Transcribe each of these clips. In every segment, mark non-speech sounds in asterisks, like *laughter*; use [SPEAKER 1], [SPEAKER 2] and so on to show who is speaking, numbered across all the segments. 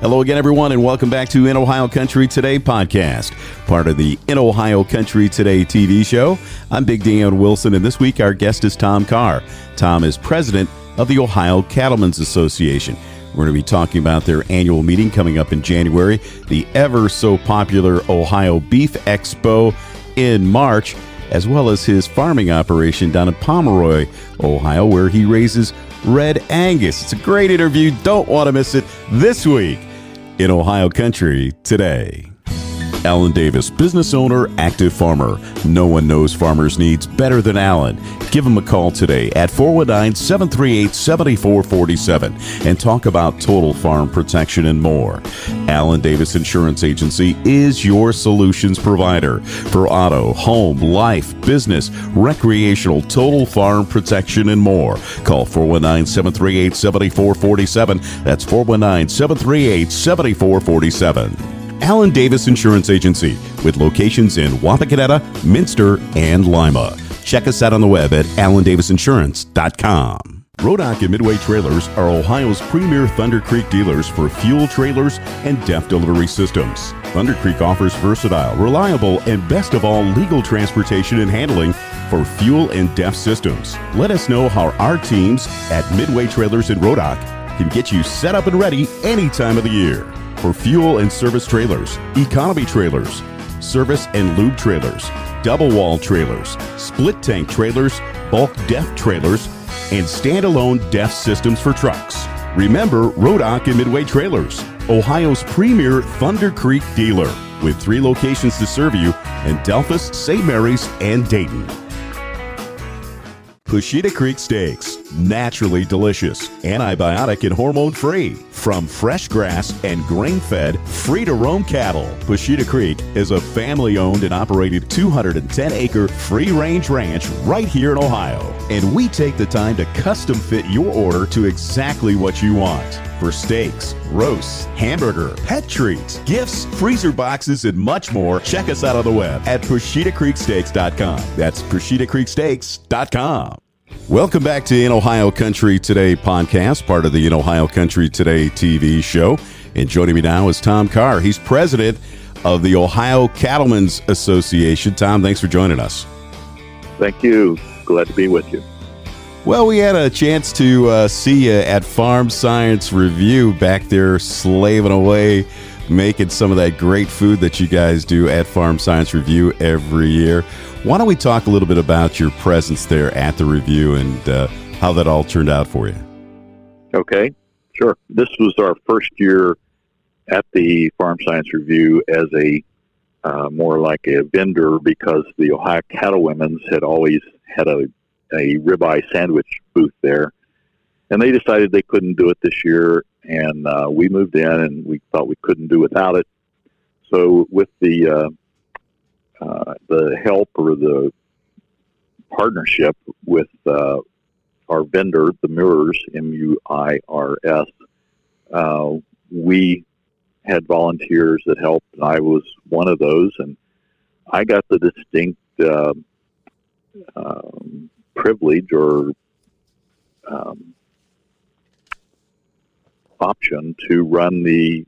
[SPEAKER 1] Hello again, everyone, and welcome back to In Ohio Country Today podcast, part of the In Ohio Country Today TV show. I'm Big Dan Wilson, and this week our guest is Tom Carr. Tom is president of the Ohio Cattlemen's Association. We're going to be talking about their annual meeting coming up in January, the ever so popular Ohio Beef Expo in March, as well as his farming operation down in Pomeroy, Ohio, where he raises red Angus. It's a great interview. Don't want to miss it this week in Ohio Country today. Alan Davis, business owner, active farmer. No one knows farmers' needs better than Alan. Give him a call today at 419 738 7447 and talk about total farm protection and more. Alan Davis Insurance Agency is your solutions provider for auto, home, life, business, recreational, total farm protection, and more. Call 419 738 7447. That's 419 738 7447. Alan Davis Insurance Agency with locations in Wapakoneta, Minster, and Lima. Check us out on the web at alandavisinsurance.com. Rodock and Midway Trailers are Ohio's premier Thunder Creek dealers for fuel trailers and DEF delivery systems. Thunder Creek offers versatile, reliable, and best of all, legal transportation and handling for fuel and DEF systems. Let us know how our teams at Midway Trailers in Rodock can get you set up and ready any time of the year for fuel and service trailers, economy trailers, service and lube trailers, double wall trailers, split tank trailers, bulk DEF trailers, and standalone DEF systems for trucks. Remember Rodock and Midway Trailers, Ohio's premier Thunder Creek dealer, with three locations to serve you in Delphos, St. Mary's, and Dayton. Pusheta Creek Steaks, naturally delicious, antibiotic and hormone free, from fresh grass and grain fed, free to roam cattle. Pusheta Creek is a family owned and operated 210 acre free range ranch right here in Ohio. And we take the time to custom fit your order to exactly what you want. For steaks, roasts, hamburger, pet treats, gifts, freezer boxes, and much more, check us out on the web at PushetaCreekSteaks.com. That's PushetaCreekSteaks.com. Welcome back to In Ohio Country Today podcast, part of the In Ohio Country Today TV show. And joining me now is Tom Carr. He's president of the Ohio Cattlemen's Association. Tom, thanks for joining us.
[SPEAKER 2] Thank you. Glad to be with you.
[SPEAKER 1] Well, we had a chance to uh, see you at Farm Science Review back there slaving away, making some of that great food that you guys do at Farm Science Review every year. Why don't we talk a little bit about your presence there at the review and uh, how that all turned out for you?
[SPEAKER 2] Okay, sure. This was our first year at the Farm Science Review as a uh, more like a vendor because the Ohio Cattlewomen's had always had a, a ribeye sandwich booth there. And they decided they couldn't do it this year, and uh, we moved in, and we thought we couldn't do without it. So, with the uh, uh, the help or the partnership with uh, our vendor, the Muirs, M U I R S, uh, we had volunteers that helped, and I was one of those, and I got the distinct uh, um, privilege or um, option to run the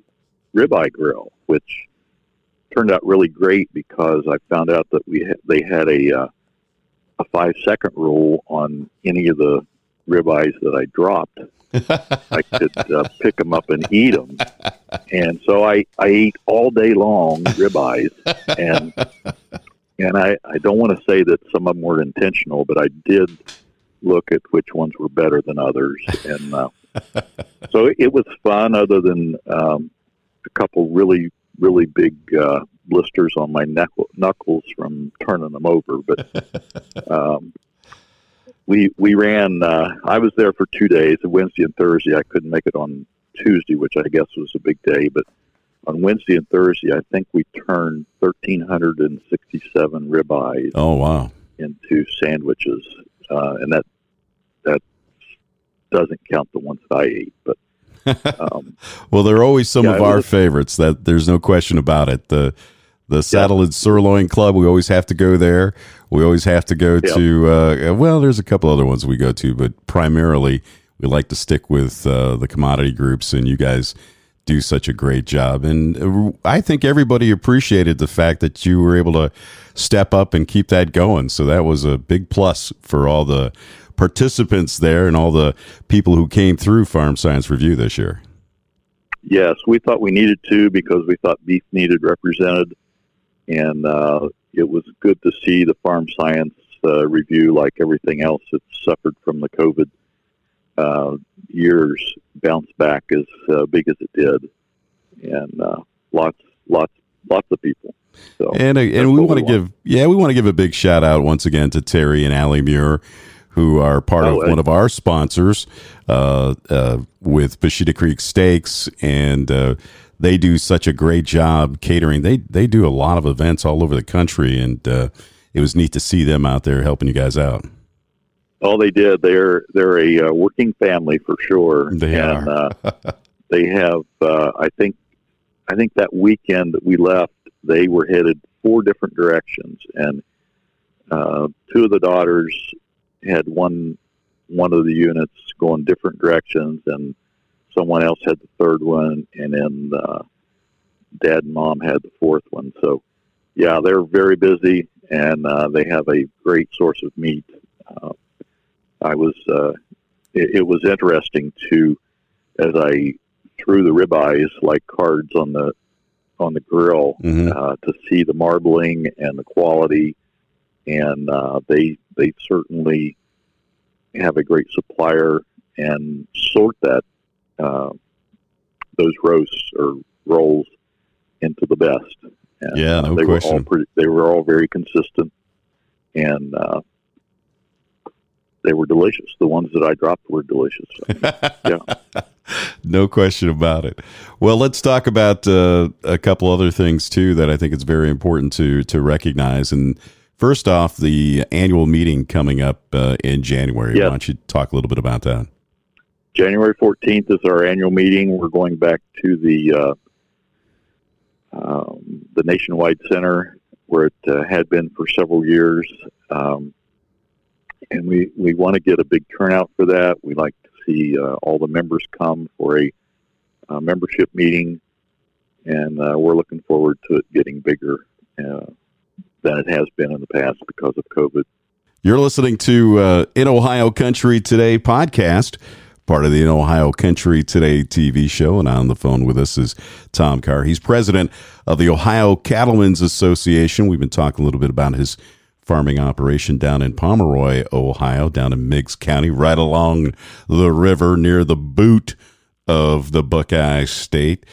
[SPEAKER 2] ribeye grill, which turned out really great because I found out that we ha- they had a uh, a five second rule on any of the ribeyes that I dropped. I could uh, *laughs* pick them up and eat them, and so I I ate all day long ribeyes, and and I I don't want to say that some of them were intentional, but I did look at which ones were better than others, and uh, so it was fun. Other than um, a couple really really big uh, blisters on my knuckles from turning them over. But *laughs* um, we we ran. Uh, I was there for two days, Wednesday and Thursday. I couldn't make it on Tuesday, which I guess was a big day. But on Wednesday and Thursday, I think we turned thirteen hundred and sixty-seven ribeyes.
[SPEAKER 1] Oh wow!
[SPEAKER 2] Into sandwiches, uh, and that that doesn't count the ones that I ate, but
[SPEAKER 1] um, *laughs* well, they're always some yeah, of our favorites. That there's no question about it. The the Saddle and Sirloin Club. We always have to go there. We always have to go yep. to. Uh, well, there's a couple other ones we go to, but primarily we like to stick with uh, the commodity groups. And you guys do such a great job. And uh, I think everybody appreciated the fact that you were able to step up and keep that going. So that was a big plus for all the participants there and all the people who came through Farm Science Review this year.
[SPEAKER 2] Yes, we thought we needed to because we thought beef needed represented, and uh, it was good to see the Farm Science uh, Review, like everything else that suffered from the COVID uh, years, bounce back as uh, big as it did, and uh, lots, lots, lots of people.
[SPEAKER 1] So and uh, and we want to give yeah we want to give a big shout out once again to Terry and Allie Muir who are part oh, of one of our sponsors uh, uh, with Pusheta Creek Steaks, and uh, they do such a great job catering. They they do a lot of events all over the country, and uh, it was neat to see them out there helping you guys out.
[SPEAKER 2] Oh, they did. They're they're a uh, working family for sure.
[SPEAKER 1] They and, are.
[SPEAKER 2] Uh, *laughs* they have. I think. I think that weekend that we left, they were headed four different directions, and two of the daughters had one one of the units going different directions, and someone else had the third one, and then uh, dad and mom had the fourth one. So, yeah, they're very busy, and uh, they have a great source of meat. Uh, I was uh, it, it was interesting to as I threw the ribeyes like cards on the on the grill mm-hmm. uh, to see the marbling and the quality, and uh, they they certainly have a great supplier and sort that uh, those roasts or rolls into the best.
[SPEAKER 1] And, yeah, no
[SPEAKER 2] they
[SPEAKER 1] question.
[SPEAKER 2] Were all pretty, they were all very consistent, and uh, they were delicious. The ones that I dropped were delicious. *laughs* yeah.
[SPEAKER 1] no question about it. Well, let's talk about uh, a couple other things too that I think it's very important to to recognize. And First off, the annual meeting coming up uh, in January. Yes. Why don't you talk a little bit about that?
[SPEAKER 2] January 14th is our annual meeting. We're going back to the uh, um, the Nationwide Center where it uh, had been for several years. Um, and we, we want to get a big turnout for that. We like to see uh, all the members come for a, a membership meeting, and uh, we're looking forward to it getting bigger uh, than it has been in the past because of COVID.
[SPEAKER 1] You're listening to uh, In Ohio Country Today podcast, part of the In Ohio Country Today TV show. And on the phone with us is Tom Carr. He's president of the Ohio Cattlemen's Association. We've been talking a little bit about his farming operation down in Pomeroy, Ohio, down in Meigs County, right along the river near the boot of the Buckeye State.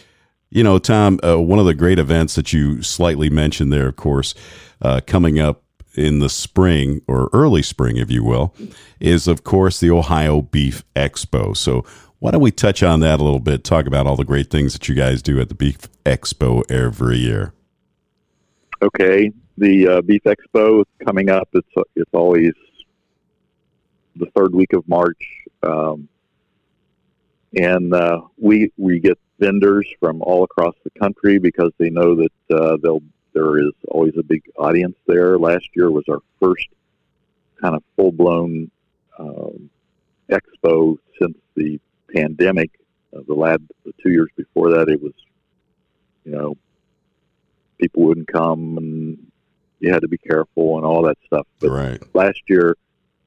[SPEAKER 1] You know, Tom, uh, one of the great events that you slightly mentioned there, of course, uh, coming up in the spring or early spring, if you will, is of course the Ohio Beef Expo. So, why don't we touch on that a little bit? Talk about all the great things that you guys do at the Beef Expo every year.
[SPEAKER 2] Okay, the uh, Beef Expo is coming up. It's it's always the third week of March, um, and uh, we we get vendors from all across the country because they know that uh, they'll there is always a big audience there. Last year was our first kind of full blown um, expo since the pandemic. Uh, the lab the two years before that, it was you know people wouldn't come and you had to be careful and all that stuff.
[SPEAKER 1] But right.
[SPEAKER 2] last year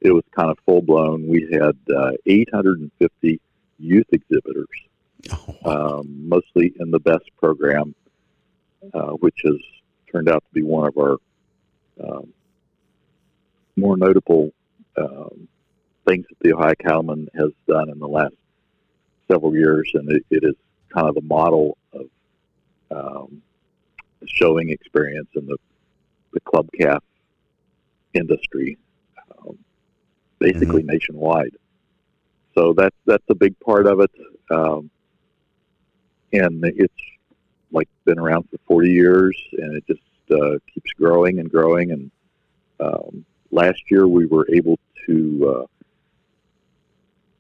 [SPEAKER 2] it was kind of full blown. We had uh, 850 youth exhibitors oh, um, mostly in the BEST program, uh, which has turned out to be one of our um, more notable um, things that the Ohio Cattleman has done in the last several years, and it, it is kind of the model of um, the showing experience in the the club calf industry, um, basically mm-hmm. nationwide. So that's that's a big part of it. Um, and it's like been around for 40 years, and it just uh, keeps growing and growing. And um, last year we were able to uh,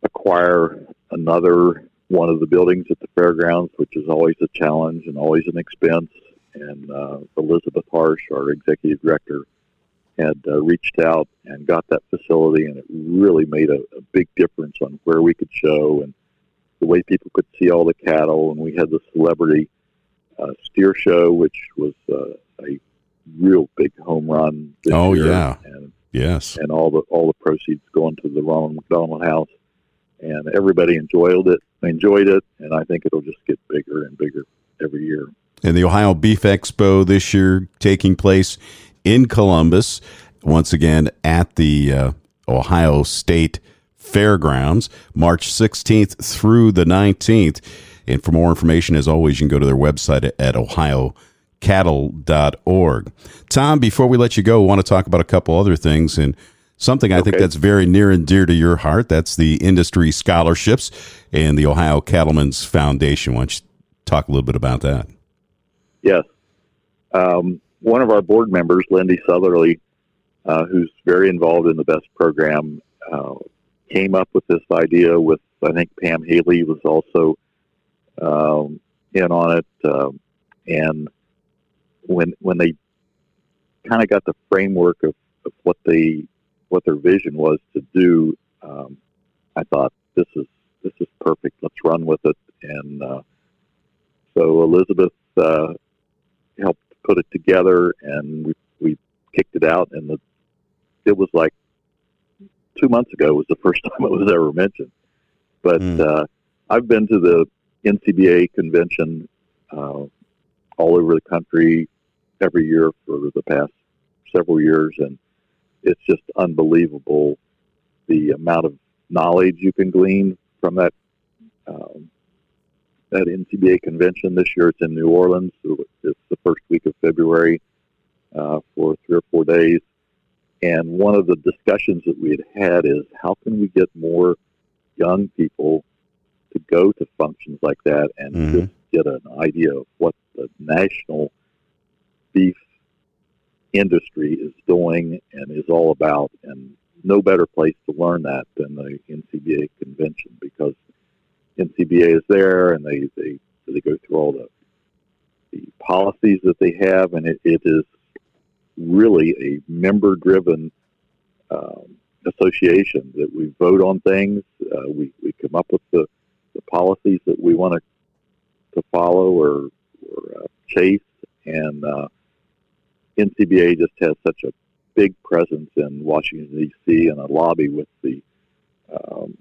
[SPEAKER 2] acquire another one of the buildings at the fairgrounds, which is always a challenge and always an expense. And uh, Elizabeth Harsh, our executive director, had uh, reached out and got that facility, and it really made a, a big difference on where we could show and the way people could see all the cattle, and we had the celebrity uh, steer show, which was uh, a real big home run.
[SPEAKER 1] oh yeah,
[SPEAKER 2] and,
[SPEAKER 1] yes,
[SPEAKER 2] and all the all the proceeds going to the Ronald McDonald House, and everybody enjoyed it. Enjoyed it, and I think it'll just get bigger and bigger every year.
[SPEAKER 1] And the Ohio Beef Expo this year taking place in Columbus, once again at the uh, Ohio State Fairgrounds, March 16th through the 19th. And for more information, as always, you can go to their website at ohiocattle.org. Tom, before we let you go, I want to talk about a couple other things and something I okay. think that's very near and dear to your heart. That's the industry scholarships and the Ohio Cattlemen's Foundation. Why don't you talk a little bit about that?
[SPEAKER 2] Yes. Um, one of our board members, Lindy Southerly, uh, who's very involved in the BEST program, uh, came up with this idea with, I think Pam Haley was also um, in on it. Um, and when, when they kind of got the framework of, of what they, what their vision was to do, um, I thought this is, this is perfect. Let's run with it. And, uh, so Elizabeth, uh, helped put it together and we, we kicked it out and the, it was like two months ago was the *laughs* first time it was ever mentioned. But mm. uh, I've been to the NCBA convention uh, all over the country every year for the past several years, and it's just unbelievable the amount of knowledge you can glean from that um, that NCBA convention. This year it's in New Orleans. It's the first week of February uh, for three or four days. And one of the discussions that we had had is how can we get more young people go to functions like that and mm-hmm. just get an idea of what the national beef industry is doing and is all about. And no better place to learn that than the NCBA convention because NCBA is there and they, they, they go through all the, the policies that they have and it, it is really a member driven um, association that we vote on things. Uh, we, we come up with the, the policies that we want to, to follow or, or uh, chase. And uh, NCBA just has such a big presence in Washington, D.C. and a lobby with the, um,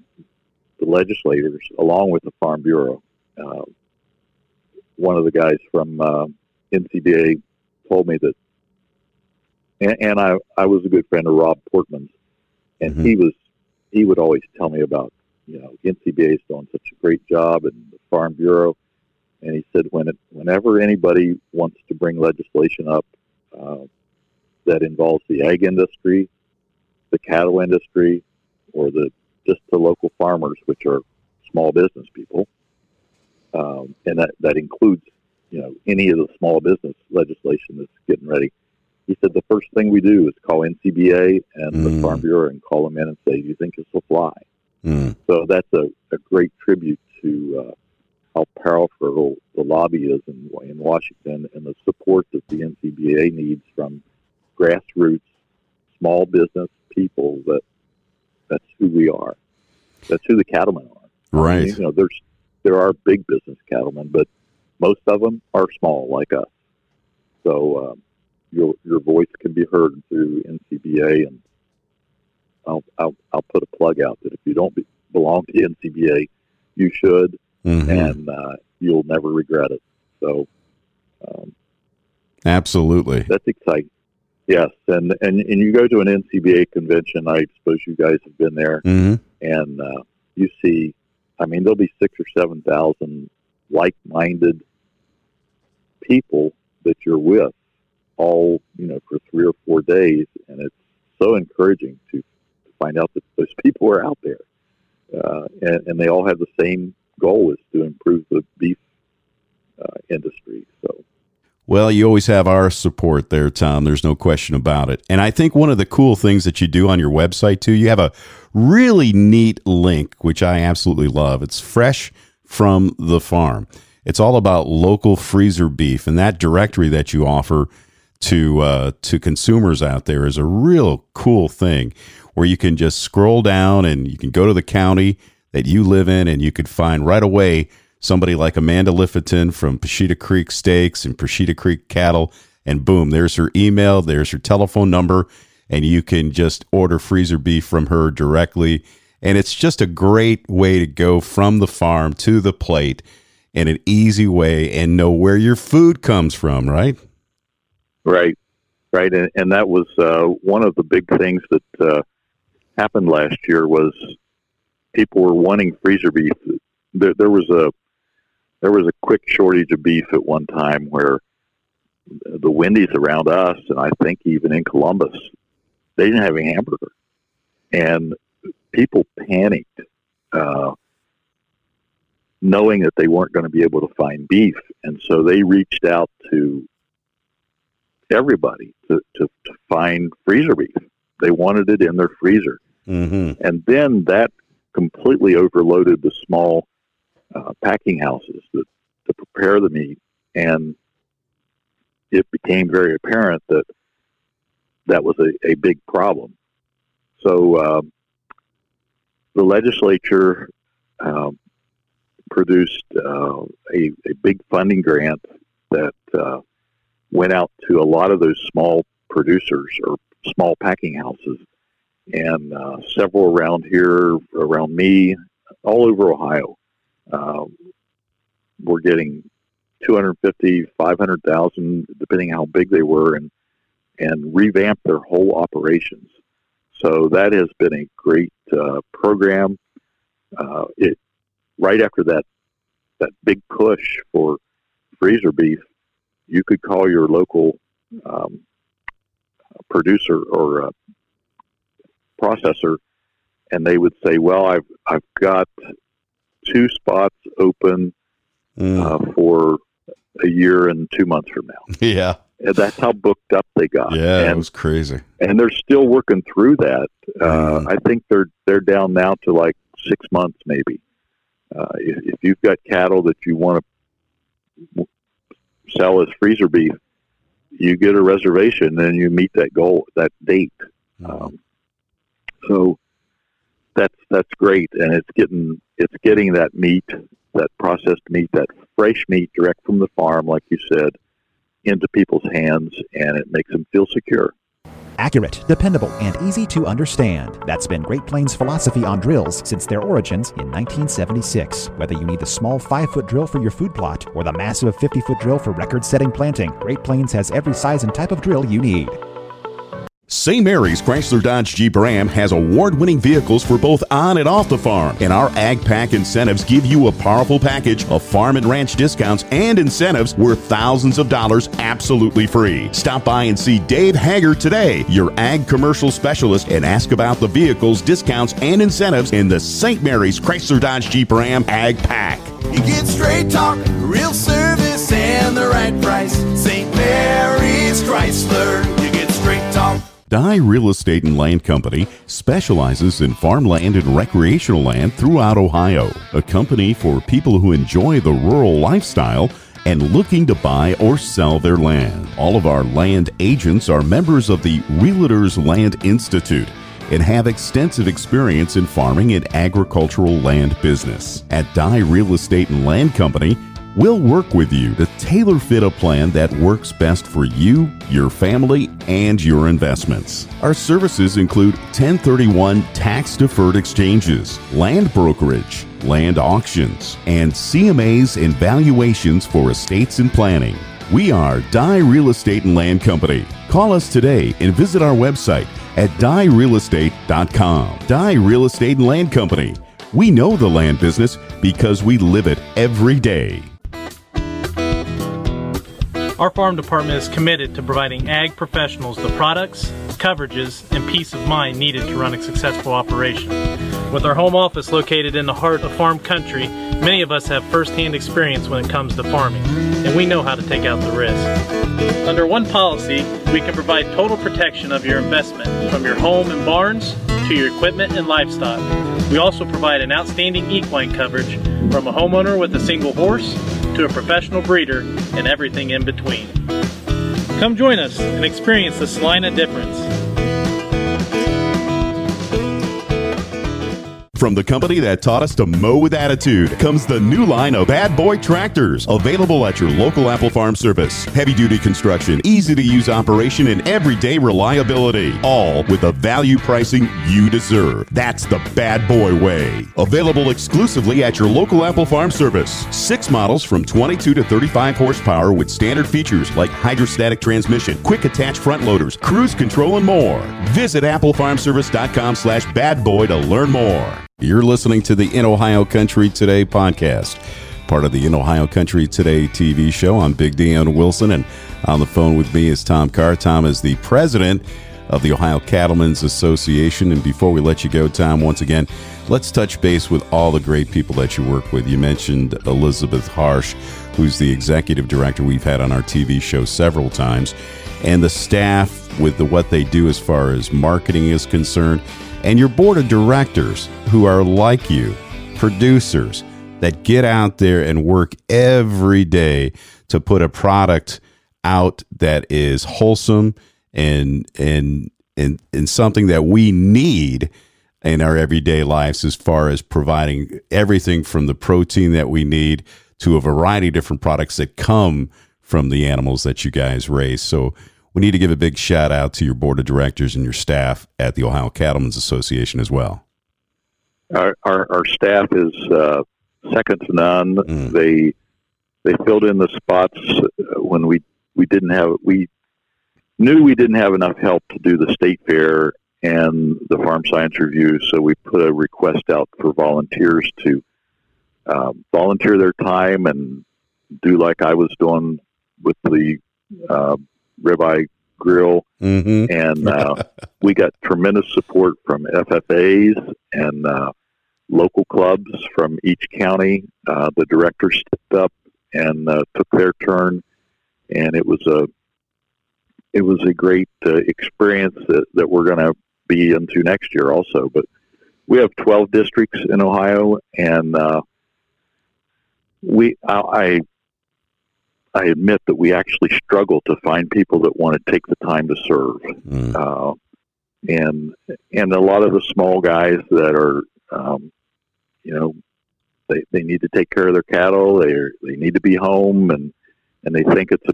[SPEAKER 2] the legislators along with the Farm Bureau. Uh, one of the guys from uh, NCBA told me that and, and I I was a good friend of Rob Portman's, and mm-hmm. he was he would always tell me about you know NCBA is doing such a great job and the Farm Bureau, and he said when it whenever anybody wants to bring legislation up uh, that involves the ag industry, the cattle industry, or the just the local farmers, which are small business people, um, and that that includes you know any of the small business legislation that's getting ready he said the first thing we do is call NCBA and mm. the Farm Bureau and call them in and say, "Do you think this will fly?" Mm. So that's a, a great tribute to uh, how powerful the lobby is in, in Washington and the support that the NCBA needs from grassroots small business people. That that's who we are. That's who the cattlemen are.
[SPEAKER 1] Right. I mean,
[SPEAKER 2] you know, there's there are big business cattlemen, but most of them are small like us. So um, your your voice can be heard through NCBA, and I'll I'll, I'll put a plug out that if you don't be, belong to NCBA, you should, mm-hmm. and uh, you'll never regret it. So, um,
[SPEAKER 1] absolutely,
[SPEAKER 2] that's exciting. Yes, and, and and you go to an NCBA convention. I suppose you guys have been there, mm-hmm. and uh, you see, I mean, there'll be six or seven thousand like-minded people that you're with all you know for three or four days, and it's so encouraging to, to find out that those people are out there, uh, and, and they all have the same goal is to improve the beef uh, industry. So.
[SPEAKER 1] Well, you always have our support there, Tom. There's no question about it. And I think one of the cool things that you do on your website, too, you have a really neat link, which I absolutely love. It's fresh from the farm. It's all about local freezer beef, and that directory that you offer to uh, to consumers out there is a real cool thing where you can just scroll down and you can go to the county. that you live in, and you could find right away somebody like Amanda Lifferton from Pusheta Creek Steaks and Pusheta Creek Cattle, and boom, there's her email, there's her telephone number, and you can just order freezer beef from her directly. And it's just a great way to go from the farm to the plate in an easy way and know where your food comes from, right?
[SPEAKER 2] Right, right, and, and that was uh, one of the big things that uh, happened last year was people were wanting freezer beef. There, there was a there was a quick shortage of beef at one time where the Wendy's around us, and I think even in Columbus, they didn't have a hamburger, and people panicked, uh, knowing that they weren't going to be able to find beef, and so they reached out to everybody to, to, to find freezer beef. They wanted it in their freezer.
[SPEAKER 1] Mm-hmm.
[SPEAKER 2] And then that completely overloaded the small uh, packing houses that, to prepare the meat. And it became very apparent that that was a, a big problem. So um, the legislature um, produced uh, a, a big funding grant that uh, went out to a lot of those small producers or small packing houses, and uh, several around here, around me, all over Ohio. Uh, we're getting 250, 500,000, depending how big they were, and and revamp their whole operations. So that has been a great uh, program. Uh, it right after that that big push for freezer beef, you could call your local um, producer or uh, processor, and they would say, "Well, I've I've got two spots open
[SPEAKER 1] Mm.
[SPEAKER 2] uh, for a year and two months from now." *laughs*
[SPEAKER 1] yeah.
[SPEAKER 2] And that's how booked up they got.
[SPEAKER 1] Yeah. It was crazy.
[SPEAKER 2] and they're still working through that. Uh,
[SPEAKER 1] Mm.
[SPEAKER 2] I think they're they're down now to like six months, maybe. Uh, if, if you've got cattle that you want to sell as freezer beef, you get a reservation and you meet that goal, that date. Um, so that's that's great, and it's getting it's getting that meat, that processed meat, that fresh meat direct from the farm, like you said, into people's hands, and it makes them feel secure.
[SPEAKER 3] Accurate, dependable, and easy to understand. That's been Great Plains' philosophy on drills since their origins in 1976. Whether you need the small 5 foot drill for your food plot or the massive 50 foot drill for record setting planting, Great Plains has every size and type of drill you need.
[SPEAKER 1] St. Mary's Chrysler Dodge Jeep Ram has award winning vehicles for both on and off the farm. And our Ag Pack incentives give you a powerful package of farm and ranch discounts and incentives worth thousands of dollars absolutely free. Stop by and see Dave Hager today, your ag commercial specialist, and ask about the vehicles, discounts, and incentives in the St. Mary's Chrysler Dodge Jeep Ram Ag Pack.
[SPEAKER 4] You get straight talk, real service, and the right price. St. Mary's Chrysler. You.
[SPEAKER 1] Dye Real Estate and Land Company specializes in farmland and recreational land throughout Ohio. A company for people who enjoy the rural lifestyle and looking to buy or sell their land. All of our land agents are members of the Realtors Land Institute and have extensive experience in farming and agricultural land business. At Dye Real Estate and Land Company, We'll work with you to tailor fit a plan that works best for you, your family, and your investments. Our services include 1031 tax deferred exchanges, land brokerage, land auctions, and CMAs and valuations for estates and planning. We are Dye Real Estate and Land Company. Call us today and visit our website at dyerealestate.com. Dye Real Estate and Land Company. We know the land business because we live it every day.
[SPEAKER 5] Our farm department is committed to providing ag professionals the products, coverages, and peace of mind needed to run a successful operation. With our home office located in the heart of farm country, many of us have firsthand experience when it comes to farming, and we know how to take out the risk. Under one policy, we can provide total protection of your investment, from your home and barns to your equipment and livestock. We also provide an outstanding equine coverage from a homeowner with a single horse to a professional breeder and everything in between. Come join us and experience the Celina difference.
[SPEAKER 1] From the company that taught us to mow with attitude comes the new line of Bad Boy tractors, available at your local Apple Farm service. Heavy duty construction, easy to use operation, and everyday reliability. All with the value pricing you deserve. That's the Bad Boy way. Available exclusively at your local Apple Farm service. Six models from 22 to 35 horsepower with standard features like hydrostatic transmission, quick attach front loaders, cruise control, and more. Visit applefarmservice.com slash badboy to learn more. You're listening to the In Ohio Country Today podcast, part of the In Ohio Country Today TV show. I'm Big Dan Wilson, and on the phone with me is Tom Carr. Tom is the president of the Ohio Cattlemen's Association. And before we let you go, Tom, once again, let's touch base with all the great people that you work with. You mentioned Elizabeth Harsh, who's the executive director we've had on our TV show several times, and the staff with the, what they do as far as marketing is concerned and your board of directors who are like you, producers that get out there and work every day to put a product out that is wholesome and and and, and something that we need in our everyday lives as far as providing everything from the protein that we need to a variety of different products that come from the animals that you guys raise. So we need to give a big shout out to your board of directors and your staff at the Ohio Cattlemen's Association as well.
[SPEAKER 2] Our our, our staff is uh, second to none. Mm. They they filled in the spots when we we didn't have we knew we didn't have enough help to do the state fair and the farm science review, so we put a request out for volunteers to uh, volunteer their time and do like I was doing with the uh, ribeye grill, mm-hmm. and uh, *laughs* we got tremendous support from FFAs and uh, local clubs from each county. Uh, the director stepped up and uh, took their turn, and it was a it was a great uh, experience that, that we're going to be into next year also. But we have 12 districts in Ohio, and uh, we I, I I admit that we actually struggle to find people that want to take the time to serve. Mm. Uh, and and a lot of the small guys that are, um, you know, they, they need to take care of their cattle. They they need to be home, and and they think it's a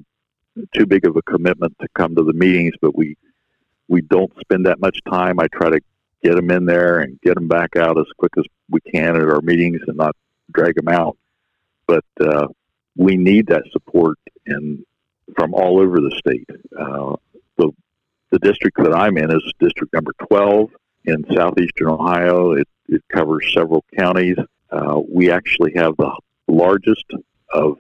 [SPEAKER 2] too big of a commitment to come to the meetings. But we we don't spend that much time. I try to get them in there and get them back out as quick as we can at our meetings and not drag them out. But uh, we need that support and from all over the state. Uh, the the district that I'm in is district number 12 in southeastern Ohio. It, it covers several counties. Uh, we actually have the largest of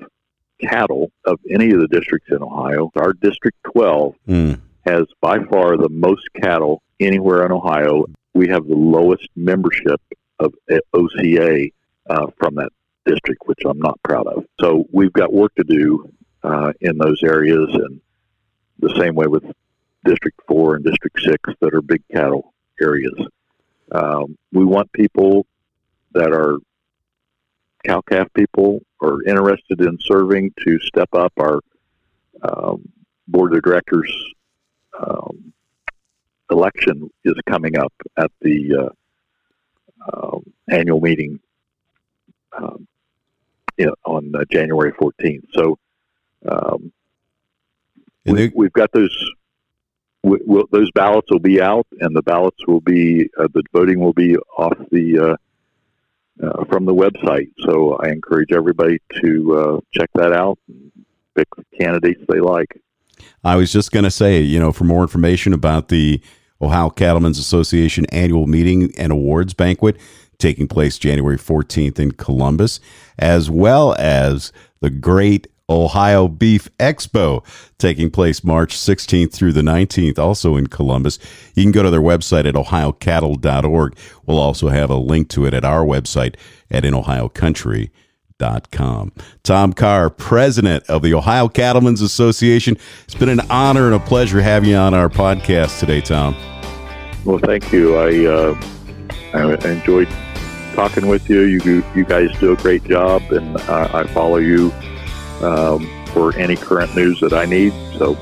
[SPEAKER 2] cattle of any of the districts in Ohio. Our district 12 mm. has by far the most cattle anywhere in Ohio. We have the lowest membership of OCA uh, from that district, which I'm not proud of. So we've got work to do uh, in those areas, and the same way with District 4 and District 6 that are big cattle areas. Um, we want people that are cow calf people or interested in serving to step up. Our um, board of directors um, election is coming up at the uh, uh, annual meeting um, on uh, January 14th. So um, we, have got those. We, we'll, those ballots will be out, and the ballots will be uh, the voting will be off the uh, uh, from the website. So I encourage everybody to uh, check that out and pick the candidates they like.
[SPEAKER 1] I was just going to say, you know, for more information about the Ohio Cattlemen's Association annual meeting and awards banquet, taking place January 14th in Columbus, as well as the Great Ohio Beef Expo taking place March 16th through the 19th, also in Columbus. You can go to their website at ohiocattle.org. We'll also have a link to it at our website at inohiocountry.com. Tom Carr, president of the Ohio Cattlemen's Association. It's been an honor and a pleasure having you on our podcast today, Tom.
[SPEAKER 2] Well, thank you. I, uh, I enjoyed talking with you. You you guys do a great job, and uh, I follow you um, for any current news that I need. So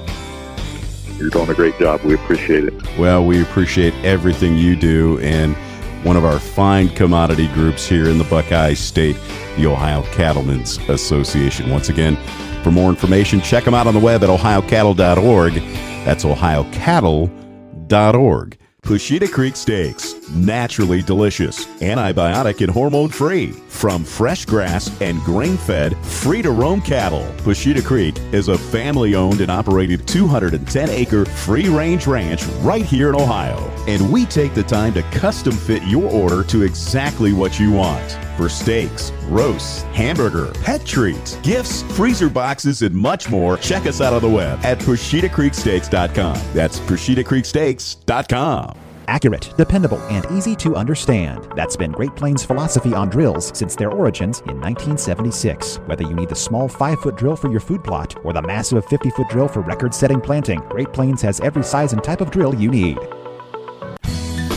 [SPEAKER 2] you're doing a great job. We appreciate it.
[SPEAKER 1] Well, we appreciate everything you do, and one of our fine commodity groups here in the Buckeye State, the Ohio Cattlemen's Association. Once again, for more information, check them out on the web at ohiocattle.org. That's ohiocattle.org. Pusheta Creek Steaks, naturally delicious, antibiotic and hormone free, from fresh grass and grain fed, free to roam cattle. Pusheta Creek is a family owned and operated 210 acre free range ranch right here in Ohio. And we take the time to custom fit your order to exactly what you want. For steaks, roasts, hamburger, pet treats, gifts, freezer boxes, and much more, check us out on the web at PushetaCreekSteaks.com. That's PushetaCreekSteaks.com.
[SPEAKER 3] Accurate, dependable, and easy to understand. That's been Great Plains' philosophy on drills since their origins in 1976. Whether you need the small 5 foot drill for your food plot or the massive 50 foot drill for record setting planting, Great Plains has every size and type of drill you need.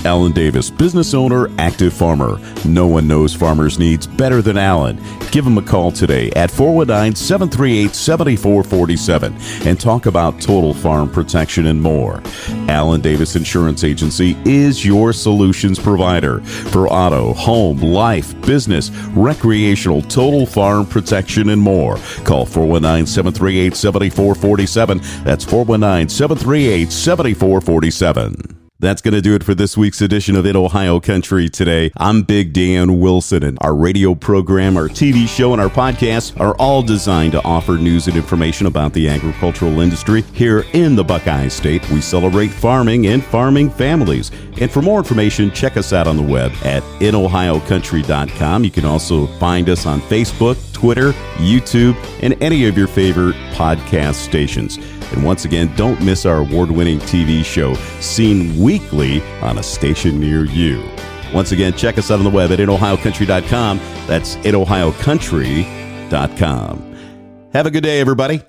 [SPEAKER 1] Alan Davis, business owner, active farmer. No one knows farmers' needs better than Alan. Give him a call today at 419 738 7447 and talk about total farm protection and more. Alan Davis Insurance Agency is your solutions provider for auto, home, life, business, recreational, total farm protection, and more. Call 419 738 7447. That's 419 738 7447. That's going to do it for this week's edition of In Ohio Country Today. I'm Big Dan Wilson, and our radio program, our TV show, and our podcast are all designed to offer news and information about the agricultural industry here in the Buckeye State. We celebrate farming and farming families. And for more information, check us out on the web at inohiocountry.com. You can also find us on Facebook, Twitter, YouTube, and any of your favorite podcast stations. And once again, don't miss our award winning TV show, seen weekly on a station near you. Once again, check us out on the web at inohiocountry.com. That's inohiocountry.com. Have a good day, everybody.